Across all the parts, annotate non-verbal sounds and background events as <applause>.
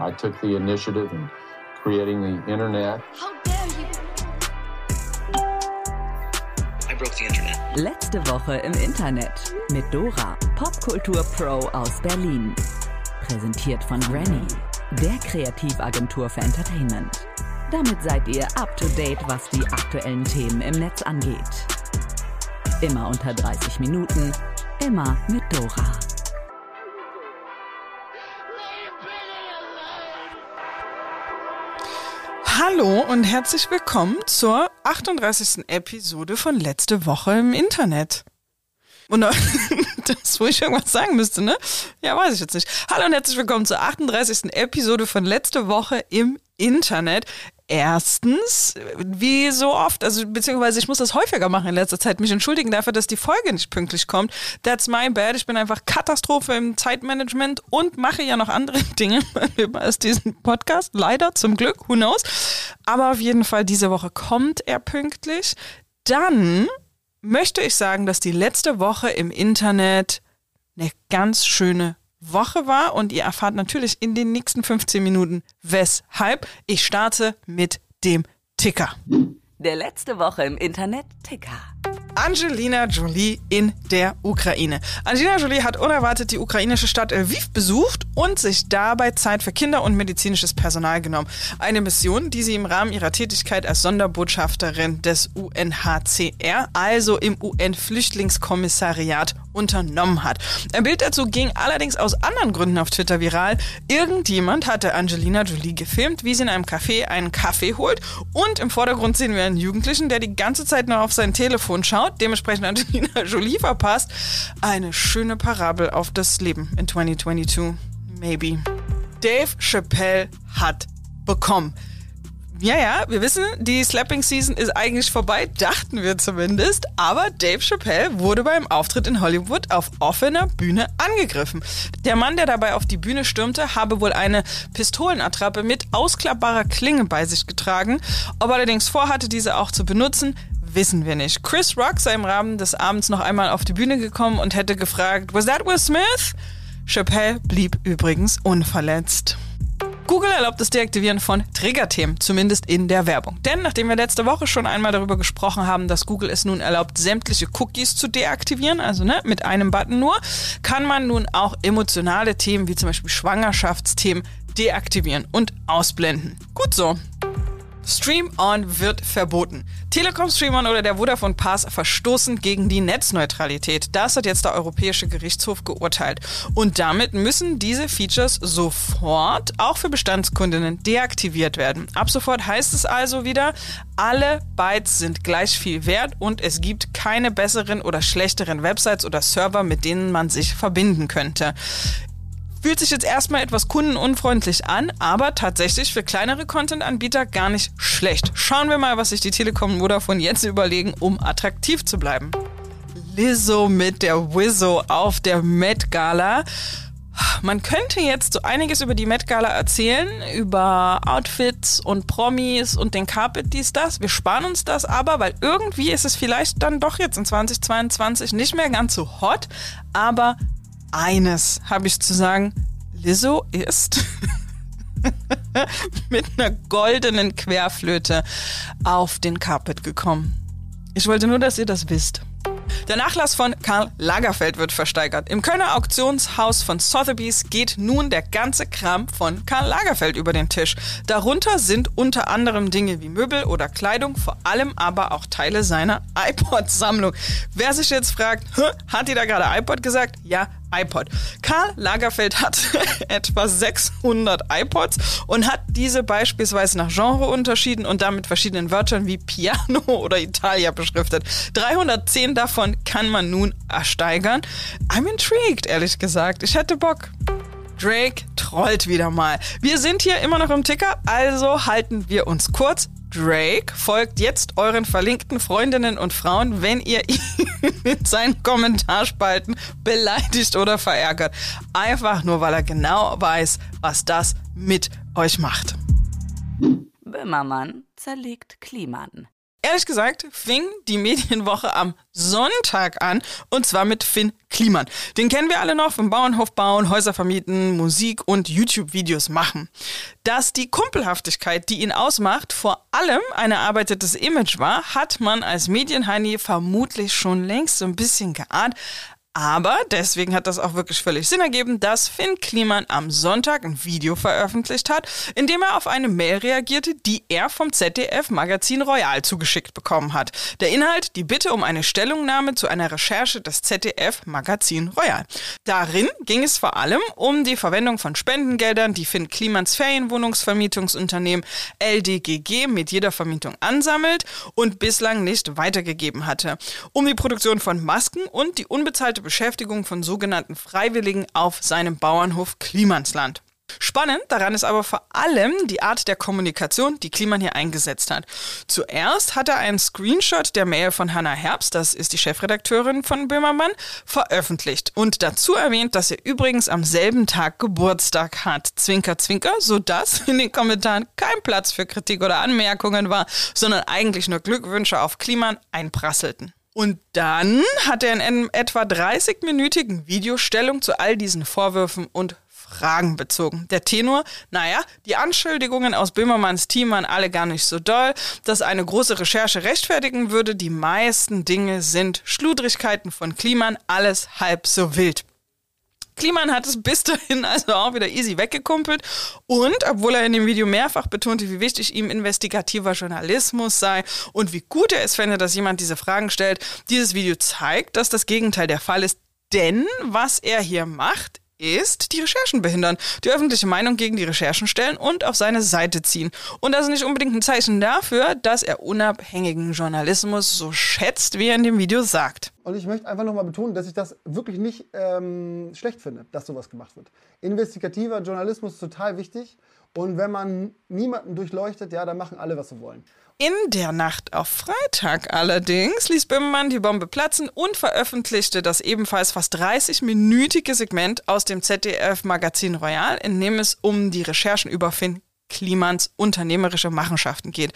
I took the initiative in creating the internet. How dare you? I broke the internet. Letzte Woche im Internet mit Dora, Popkultur Pro aus Berlin. Präsentiert von Granny, der Kreativagentur für Entertainment. Damit seid ihr up to date, was die aktuellen Themen im Netz angeht. Immer unter 30 Minuten, immer mit Dora. Hallo und herzlich willkommen zur 38. Episode von Letzte Woche im Internet. Und <laughs> das, wo ich irgendwas sagen müsste, ne? Ja, weiß ich jetzt nicht. Hallo und herzlich willkommen zur 38. Episode von Letzte Woche im Internet. Erstens, wie so oft, also beziehungsweise ich muss das häufiger machen in letzter Zeit, mich entschuldigen dafür, dass die Folge nicht pünktlich kommt. That's my bad. Ich bin einfach Katastrophe im Zeitmanagement und mache ja noch andere <laughs> Dinge als diesen Podcast. Leider, zum Glück, who knows. Aber auf jeden Fall, diese Woche kommt er pünktlich. Dann möchte ich sagen, dass die letzte Woche im Internet eine ganz schöne Woche war und ihr erfahrt natürlich in den nächsten 15 Minuten weshalb. Ich starte mit dem Ticker. Der letzte Woche im Internet Ticker. Angelina Jolie in der Ukraine. Angelina Jolie hat unerwartet die ukrainische Stadt Lviv besucht und sich dabei Zeit für Kinder und medizinisches Personal genommen. Eine Mission, die sie im Rahmen ihrer Tätigkeit als Sonderbotschafterin des UNHCR, also im UN-Flüchtlingskommissariat, unternommen hat. Ein Bild dazu ging allerdings aus anderen Gründen auf Twitter viral. Irgendjemand hatte Angelina Jolie gefilmt, wie sie in einem Café einen Kaffee holt und im Vordergrund sehen wir einen Jugendlichen, der die ganze Zeit nur auf sein Telefon schaut, dementsprechend Angelina <laughs> Jolie verpasst. Eine schöne Parabel auf das Leben in 2022. Maybe. Dave Chappelle hat bekommen. Ja, ja, wir wissen, die Slapping Season ist eigentlich vorbei, dachten wir zumindest. Aber Dave Chappelle wurde beim Auftritt in Hollywood auf offener Bühne angegriffen. Der Mann, der dabei auf die Bühne stürmte, habe wohl eine Pistolenattrappe mit ausklappbarer Klinge bei sich getragen. Ob er allerdings vorhatte, diese auch zu benutzen, wissen wir nicht. Chris Rock sei im Rahmen des Abends noch einmal auf die Bühne gekommen und hätte gefragt, Was that Will Smith? Chappelle blieb übrigens unverletzt. Google erlaubt das Deaktivieren von Triggerthemen, zumindest in der Werbung. Denn nachdem wir letzte Woche schon einmal darüber gesprochen haben, dass Google es nun erlaubt, sämtliche Cookies zu deaktivieren, also ne, mit einem Button nur, kann man nun auch emotionale Themen wie zum Beispiel Schwangerschaftsthemen deaktivieren und ausblenden. Gut so. Stream On wird verboten. Telekom Stream On oder der Vodafone Pass verstoßen gegen die Netzneutralität. Das hat jetzt der Europäische Gerichtshof geurteilt. Und damit müssen diese Features sofort auch für Bestandskundinnen deaktiviert werden. Ab sofort heißt es also wieder, alle Bytes sind gleich viel wert und es gibt keine besseren oder schlechteren Websites oder Server, mit denen man sich verbinden könnte. Fühlt sich jetzt erstmal etwas kundenunfreundlich an, aber tatsächlich für kleinere Content-Anbieter gar nicht schlecht. Schauen wir mal, was sich die Telekom und Vodafone jetzt überlegen, um attraktiv zu bleiben. Lizzo mit der Wizzo auf der Met Gala. Man könnte jetzt so einiges über die Met Gala erzählen, über Outfits und Promis und den Carpet, dies, das. Wir sparen uns das aber, weil irgendwie ist es vielleicht dann doch jetzt in 2022 nicht mehr ganz so hot, aber eines habe ich zu sagen. Lizzo ist <laughs> mit einer goldenen Querflöte auf den Carpet gekommen. Ich wollte nur, dass ihr das wisst. Der Nachlass von Karl Lagerfeld wird versteigert. Im Kölner Auktionshaus von Sotheby's geht nun der ganze Kram von Karl Lagerfeld über den Tisch. Darunter sind unter anderem Dinge wie Möbel oder Kleidung, vor allem aber auch Teile seiner iPod-Sammlung. Wer sich jetzt fragt, hat die da gerade iPod gesagt? Ja, iPod. Karl Lagerfeld hat <laughs> etwa 600 iPods und hat diese beispielsweise nach Genre unterschieden und damit verschiedenen Wörtern wie Piano <laughs> oder Italia beschriftet. 310 davon kann man nun ersteigern. I'm intrigued, ehrlich gesagt. Ich hätte Bock. Drake trollt wieder mal. Wir sind hier immer noch im Ticker, also halten wir uns kurz. Drake folgt jetzt euren verlinkten Freundinnen und Frauen, wenn ihr ihn <laughs> in seinen Kommentarspalten beleidigt oder verärgert. Einfach nur, weil er genau weiß, was das mit euch macht. Böhmermann zerlegt Kliman. Ehrlich gesagt fing die Medienwoche am Sonntag an und zwar mit Finn Kliman. Den kennen wir alle noch vom Bauernhof bauen, Häuser vermieten, Musik und YouTube-Videos machen. Dass die Kumpelhaftigkeit, die ihn ausmacht, vor allem ein erarbeitetes Image war, hat man als Medienheini vermutlich schon längst so ein bisschen geahnt. Aber deswegen hat das auch wirklich völlig Sinn ergeben, dass Finn Kliman am Sonntag ein Video veröffentlicht hat, in dem er auf eine Mail reagierte, die er vom ZDF Magazin Royal zugeschickt bekommen hat. Der Inhalt, die Bitte um eine Stellungnahme zu einer Recherche des ZDF Magazin Royal. Darin ging es vor allem um die Verwendung von Spendengeldern, die Finn Klimans Ferienwohnungsvermietungsunternehmen LDGG mit jeder Vermietung ansammelt und bislang nicht weitergegeben hatte. Um die Produktion von Masken und die unbezahlte Beschäftigung von sogenannten Freiwilligen auf seinem Bauernhof Klimansland. Spannend daran ist aber vor allem die Art der Kommunikation, die Kliman hier eingesetzt hat. Zuerst hat er einen Screenshot der Mail von Hannah Herbst, das ist die Chefredakteurin von Böhmermann, veröffentlicht und dazu erwähnt, dass er übrigens am selben Tag Geburtstag hat. Zwinker, zwinker, sodass <laughs> in den Kommentaren kein Platz für Kritik oder Anmerkungen war, sondern eigentlich nur Glückwünsche auf Kliman einprasselten. Und dann hat er in etwa 30-minütigen Video Stellung zu all diesen Vorwürfen und Fragen bezogen. Der Tenor, naja, die Anschuldigungen aus Böhmermanns Team waren alle gar nicht so doll, dass eine große Recherche rechtfertigen würde. Die meisten Dinge sind Schludrigkeiten von Kliman, alles halb so wild. Kliman hat es bis dahin also auch wieder easy weggekumpelt. Und obwohl er in dem Video mehrfach betonte, wie wichtig ihm investigativer Journalismus sei und wie gut er es fände, dass jemand diese Fragen stellt, dieses Video zeigt, dass das Gegenteil der Fall ist. Denn was er hier macht, ist die Recherchen behindern, die öffentliche Meinung gegen die Recherchen stellen und auf seine Seite ziehen. Und das ist nicht unbedingt ein Zeichen dafür, dass er unabhängigen Journalismus so schätzt, wie er in dem Video sagt. Und ich möchte einfach nochmal betonen, dass ich das wirklich nicht ähm, schlecht finde, dass sowas gemacht wird. Investigativer Journalismus ist total wichtig. Und wenn man niemanden durchleuchtet, ja, dann machen alle, was sie wollen. In der Nacht auf Freitag allerdings ließ Böhmermann die Bombe platzen und veröffentlichte das ebenfalls fast 30-minütige Segment aus dem ZDF-Magazin Royal, in dem es um die Recherchen über Finn Klimans unternehmerische Machenschaften geht.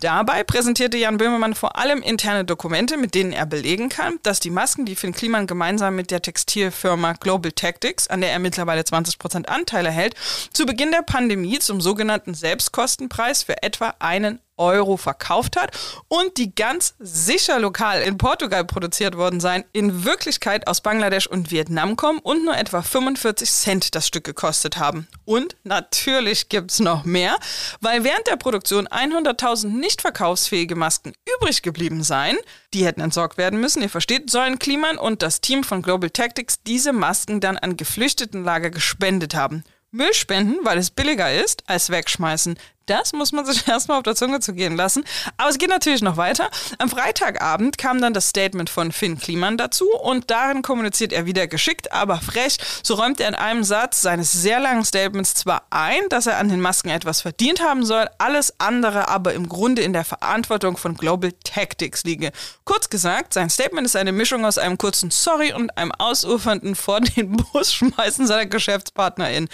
Dabei präsentierte Jan Böhmermann vor allem interne Dokumente, mit denen er belegen kann, dass die Masken, die Finn Kliman gemeinsam mit der Textilfirma Global Tactics, an der er mittlerweile 20% Anteile hält, zu Beginn der Pandemie zum sogenannten Selbstkostenpreis für etwa einen Euro verkauft hat und die ganz sicher lokal in Portugal produziert worden seien, in Wirklichkeit aus Bangladesch und Vietnam kommen und nur etwa 45 Cent das Stück gekostet haben. Und natürlich gibt es noch mehr, weil während der Produktion 100.000 nicht verkaufsfähige Masken übrig geblieben seien, die hätten entsorgt werden müssen, ihr versteht, sollen Kliman und das Team von Global Tactics diese Masken dann an Geflüchtetenlager gespendet haben. Müll spenden, weil es billiger ist, als wegschmeißen. Das muss man sich <laughs> erstmal auf der Zunge zu gehen lassen. Aber es geht natürlich noch weiter. Am Freitagabend kam dann das Statement von Finn Kliman dazu und darin kommuniziert er wieder geschickt, aber frech. So räumt er in einem Satz seines sehr langen Statements zwar ein, dass er an den Masken etwas verdient haben soll, alles andere aber im Grunde in der Verantwortung von Global Tactics liege. Kurz gesagt, sein Statement ist eine Mischung aus einem kurzen Sorry und einem ausufernden vor den Bus schmeißen seiner GeschäftspartnerInnen.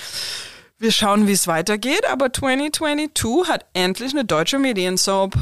Wir schauen, wie es weitergeht, aber 2022 hat endlich eine deutsche Mediensoap.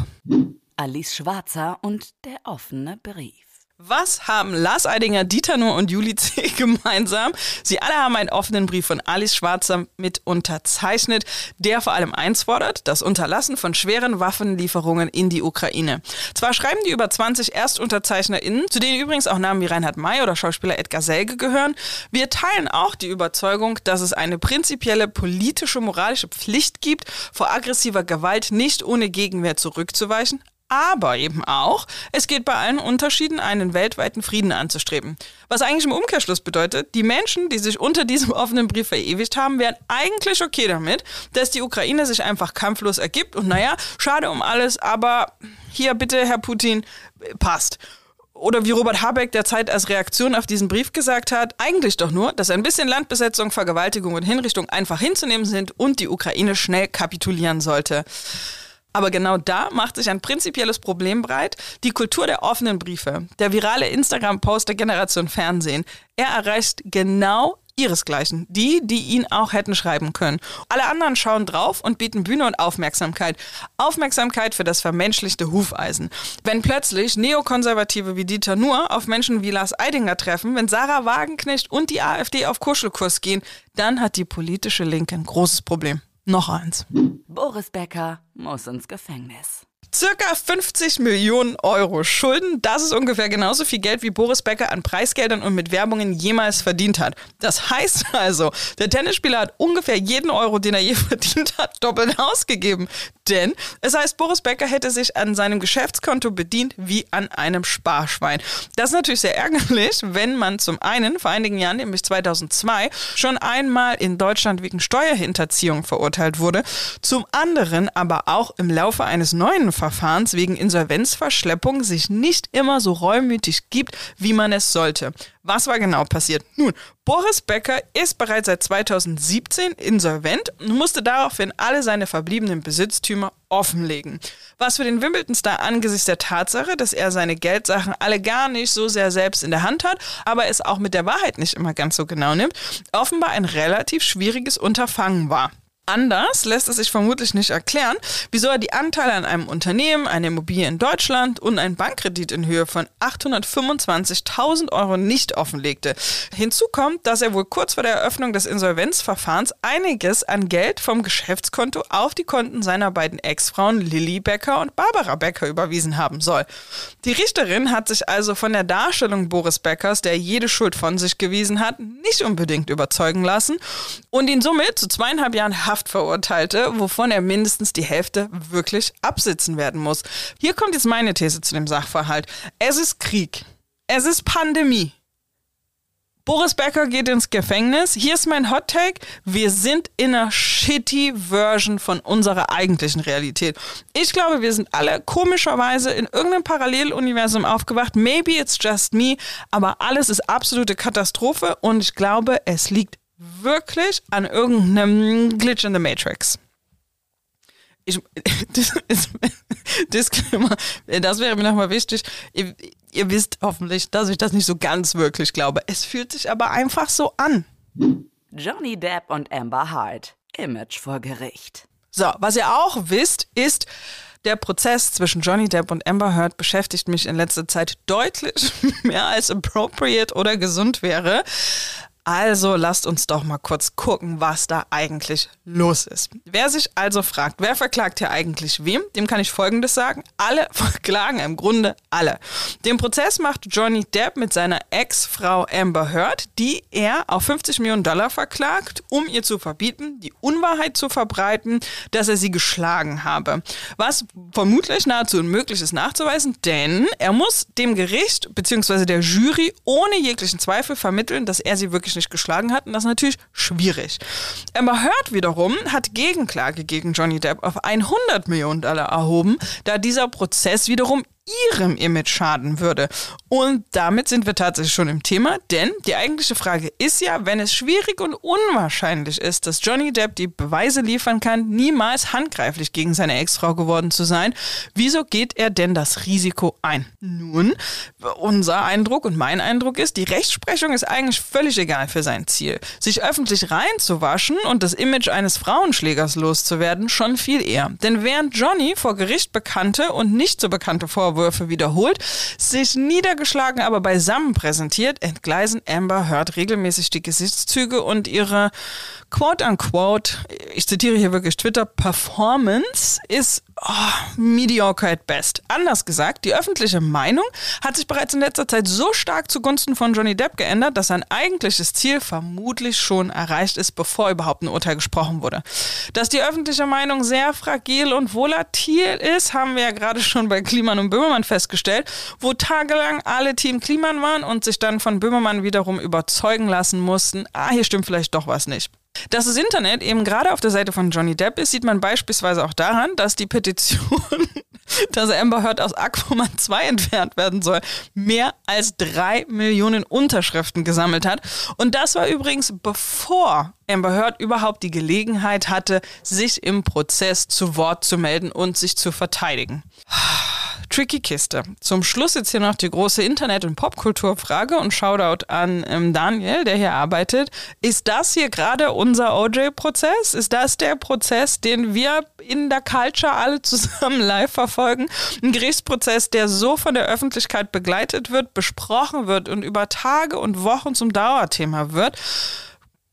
Alice Schwarzer und der offene Brief. Was haben Lars Eidinger, Dieter Nuhr und Juli C. <laughs> gemeinsam? Sie alle haben einen offenen Brief von Alice Schwarzer mit unterzeichnet, der vor allem eins fordert, das Unterlassen von schweren Waffenlieferungen in die Ukraine. Zwar schreiben die über 20 ErstunterzeichnerInnen, zu denen übrigens auch Namen wie Reinhard May oder Schauspieler Edgar Selge gehören, wir teilen auch die Überzeugung, dass es eine prinzipielle politische, moralische Pflicht gibt, vor aggressiver Gewalt nicht ohne Gegenwehr zurückzuweichen, aber eben auch, es geht bei allen Unterschieden, einen weltweiten Frieden anzustreben. Was eigentlich im Umkehrschluss bedeutet, die Menschen, die sich unter diesem offenen Brief verewigt haben, wären eigentlich okay damit, dass die Ukraine sich einfach kampflos ergibt und naja, schade um alles, aber hier bitte, Herr Putin, passt oder wie Robert Habeck derzeit als Reaktion auf diesen Brief gesagt hat, eigentlich doch nur, dass ein bisschen Landbesetzung, Vergewaltigung und Hinrichtung einfach hinzunehmen sind und die Ukraine schnell kapitulieren sollte. Aber genau da macht sich ein prinzipielles Problem breit. Die Kultur der offenen Briefe, der virale Instagram-Post der Generation Fernsehen, er erreicht genau ihresgleichen. Die, die ihn auch hätten schreiben können. Alle anderen schauen drauf und bieten Bühne und Aufmerksamkeit. Aufmerksamkeit für das vermenschlichte Hufeisen. Wenn plötzlich Neokonservative wie Dieter Nuhr auf Menschen wie Lars Eidinger treffen, wenn Sarah Wagenknecht und die AfD auf Kuschelkurs gehen, dann hat die politische Linke ein großes Problem. Noch eins. Boris Becker muss ins Gefängnis. Circa 50 Millionen Euro Schulden, das ist ungefähr genauso viel Geld, wie Boris Becker an Preisgeldern und mit Werbungen jemals verdient hat. Das heißt also, der Tennisspieler hat ungefähr jeden Euro, den er je <laughs> verdient hat, doppelt ausgegeben. Denn es heißt, Boris Becker hätte sich an seinem Geschäftskonto bedient wie an einem Sparschwein. Das ist natürlich sehr ärgerlich, wenn man zum einen vor einigen Jahren, nämlich 2002, schon einmal in Deutschland wegen Steuerhinterziehung verurteilt wurde, zum anderen aber auch im Laufe eines neuen Verfahrens wegen Insolvenzverschleppung sich nicht immer so reumütig gibt, wie man es sollte. Was war genau passiert? Nun, Boris Becker ist bereits seit 2017 insolvent und musste daraufhin alle seine verbliebenen Besitztümer offenlegen. Was für den Wimbledon-Star angesichts der Tatsache, dass er seine Geldsachen alle gar nicht so sehr selbst in der Hand hat, aber es auch mit der Wahrheit nicht immer ganz so genau nimmt, offenbar ein relativ schwieriges Unterfangen war. Anders lässt es sich vermutlich nicht erklären, wieso er die Anteile an einem Unternehmen, eine Immobilie in Deutschland und einen Bankkredit in Höhe von 825.000 Euro nicht offenlegte. Hinzu kommt, dass er wohl kurz vor der Eröffnung des Insolvenzverfahrens einiges an Geld vom Geschäftskonto auf die Konten seiner beiden Ex-Frauen Lilly Becker und Barbara Becker überwiesen haben soll. Die Richterin hat sich also von der Darstellung Boris Beckers, der jede Schuld von sich gewiesen hat, nicht unbedingt überzeugen lassen und ihn somit zu zweieinhalb Jahren Haft verurteilte, wovon er mindestens die Hälfte wirklich absitzen werden muss. Hier kommt jetzt meine These zu dem Sachverhalt. Es ist Krieg. Es ist Pandemie. Boris Becker geht ins Gefängnis. Hier ist mein Hot Take. Wir sind in einer shitty Version von unserer eigentlichen Realität. Ich glaube, wir sind alle komischerweise in irgendeinem Paralleluniversum aufgewacht. Maybe it's just me, aber alles ist absolute Katastrophe und ich glaube, es liegt wirklich an irgendeinem Glitch in the Matrix. Ich, <laughs> das, ist, Disclaimer, das wäre mir nochmal wichtig. Ihr, ihr wisst hoffentlich, dass ich das nicht so ganz wirklich glaube. Es fühlt sich aber einfach so an. Johnny Depp und Amber Hart. Image vor Gericht. So, was ihr auch wisst, ist, der Prozess zwischen Johnny Depp und Amber Heard beschäftigt mich in letzter Zeit deutlich <laughs> mehr als appropriate oder gesund wäre. Also lasst uns doch mal kurz gucken, was da eigentlich los ist. Wer sich also fragt, wer verklagt hier eigentlich wem, dem kann ich Folgendes sagen. Alle <laughs> verklagen im Grunde alle. Den Prozess macht Johnny Depp mit seiner Ex-Frau Amber Heard, die er auf 50 Millionen Dollar verklagt, um ihr zu verbieten, die Unwahrheit zu verbreiten, dass er sie geschlagen habe. Was vermutlich nahezu unmöglich ist nachzuweisen, denn er muss dem Gericht bzw. der Jury ohne jeglichen Zweifel vermitteln, dass er sie wirklich nicht geschlagen hat. Und das ist natürlich schwierig. Amber Heard wiederum hat Gegenklage gegen Johnny Depp auf 100 Millionen Dollar erhoben, da dieser Prozess wiederum ihrem Image schaden würde. Und damit sind wir tatsächlich schon im Thema, denn die eigentliche Frage ist ja, wenn es schwierig und unwahrscheinlich ist, dass Johnny Depp die Beweise liefern kann, niemals handgreiflich gegen seine Ex-Frau geworden zu sein, wieso geht er denn das Risiko ein? Nun, unser Eindruck und mein Eindruck ist, die Rechtsprechung ist eigentlich völlig egal für sein Ziel. Sich öffentlich reinzuwaschen und das Image eines Frauenschlägers loszuwerden, schon viel eher. Denn während Johnny vor Gericht bekannte und nicht so bekannte Vorwürfe Vorwürfe wiederholt, sich niedergeschlagen aber beisammen präsentiert, entgleisen Amber Heard regelmäßig die Gesichtszüge und ihre quote-unquote, ich zitiere hier wirklich Twitter, Performance ist oh, mediocre at best. Anders gesagt, die öffentliche Meinung hat sich bereits in letzter Zeit so stark zugunsten von Johnny Depp geändert, dass sein eigentliches Ziel vermutlich schon erreicht ist, bevor überhaupt ein Urteil gesprochen wurde. Dass die öffentliche Meinung sehr fragil und volatil ist, haben wir ja gerade schon bei Kliman und Böhmermann festgestellt, wo tagelang alle Team Kliman waren und sich dann von Böhmermann wiederum überzeugen lassen mussten, ah, hier stimmt vielleicht doch was nicht. Dass das Internet eben gerade auf der Seite von Johnny Depp ist, sieht man beispielsweise auch daran, dass die Petition, <laughs> dass Amber Heard aus Aquaman 2 entfernt werden soll, mehr als drei Millionen Unterschriften gesammelt hat. Und das war übrigens bevor Amber Heard überhaupt die Gelegenheit hatte, sich im Prozess zu Wort zu melden und sich zu verteidigen. Tricky Kiste. Zum Schluss jetzt hier noch die große Internet- und Popkulturfrage und Shoutout an ähm, Daniel, der hier arbeitet. Ist das hier gerade unser OJ-Prozess? Ist das der Prozess, den wir in der Culture alle zusammen <laughs> live verfolgen? Ein Gerichtsprozess, der so von der Öffentlichkeit begleitet wird, besprochen wird und über Tage und Wochen zum Dauerthema wird.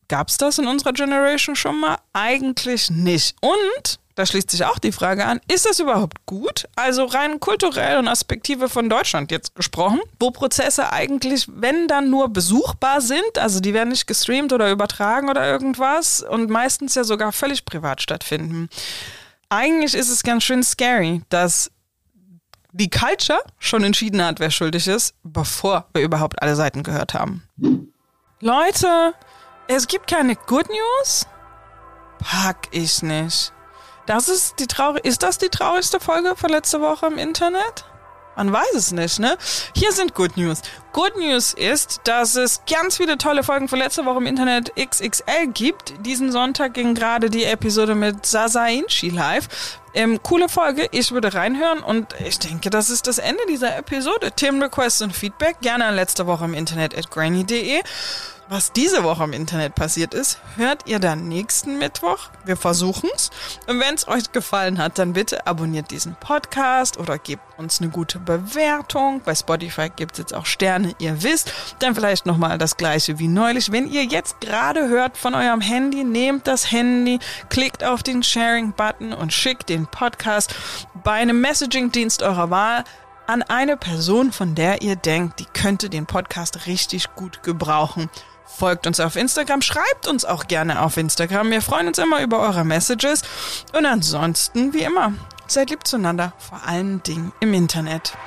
Gab es das in unserer Generation schon mal? Eigentlich nicht. Und da schließt sich auch die Frage an, ist das überhaupt gut? Also rein kulturell und Aspektive von Deutschland jetzt gesprochen, wo Prozesse eigentlich, wenn dann nur besuchbar sind, also die werden nicht gestreamt oder übertragen oder irgendwas und meistens ja sogar völlig privat stattfinden. Eigentlich ist es ganz schön scary, dass die Culture schon entschieden hat, wer schuldig ist, bevor wir überhaupt alle Seiten gehört haben. Leute, es gibt keine Good News? Pack ich nicht. Das ist die traurig ist das die traurigste Folge von letzter Woche im Internet? Man weiß es nicht, ne? Hier sind Good News. Good News ist, dass es ganz viele tolle Folgen von letzter Woche im Internet XXL gibt. Diesen Sonntag ging gerade die Episode mit Sasa Inchi live. Ähm, coole Folge, ich würde reinhören und ich denke, das ist das Ende dieser Episode. Themenrequests und Feedback gerne an letzte Woche im Internet at granny.de. Was diese Woche im Internet passiert ist, hört ihr dann nächsten Mittwoch. Wir versuchen's. Und wenn es euch gefallen hat, dann bitte abonniert diesen Podcast oder gebt uns eine gute Bewertung. Bei Spotify gibt's jetzt auch Sterne, ihr wisst. Dann vielleicht nochmal das gleiche wie neulich. Wenn ihr jetzt gerade hört von eurem Handy, nehmt das Handy, klickt auf den Sharing-Button und schickt den Podcast bei einem Messaging-Dienst eurer Wahl an eine Person, von der ihr denkt, die könnte den Podcast richtig gut gebrauchen. Folgt uns auf Instagram, schreibt uns auch gerne auf Instagram. Wir freuen uns immer über eure Messages. Und ansonsten, wie immer, seid lieb zueinander, vor allen Dingen im Internet.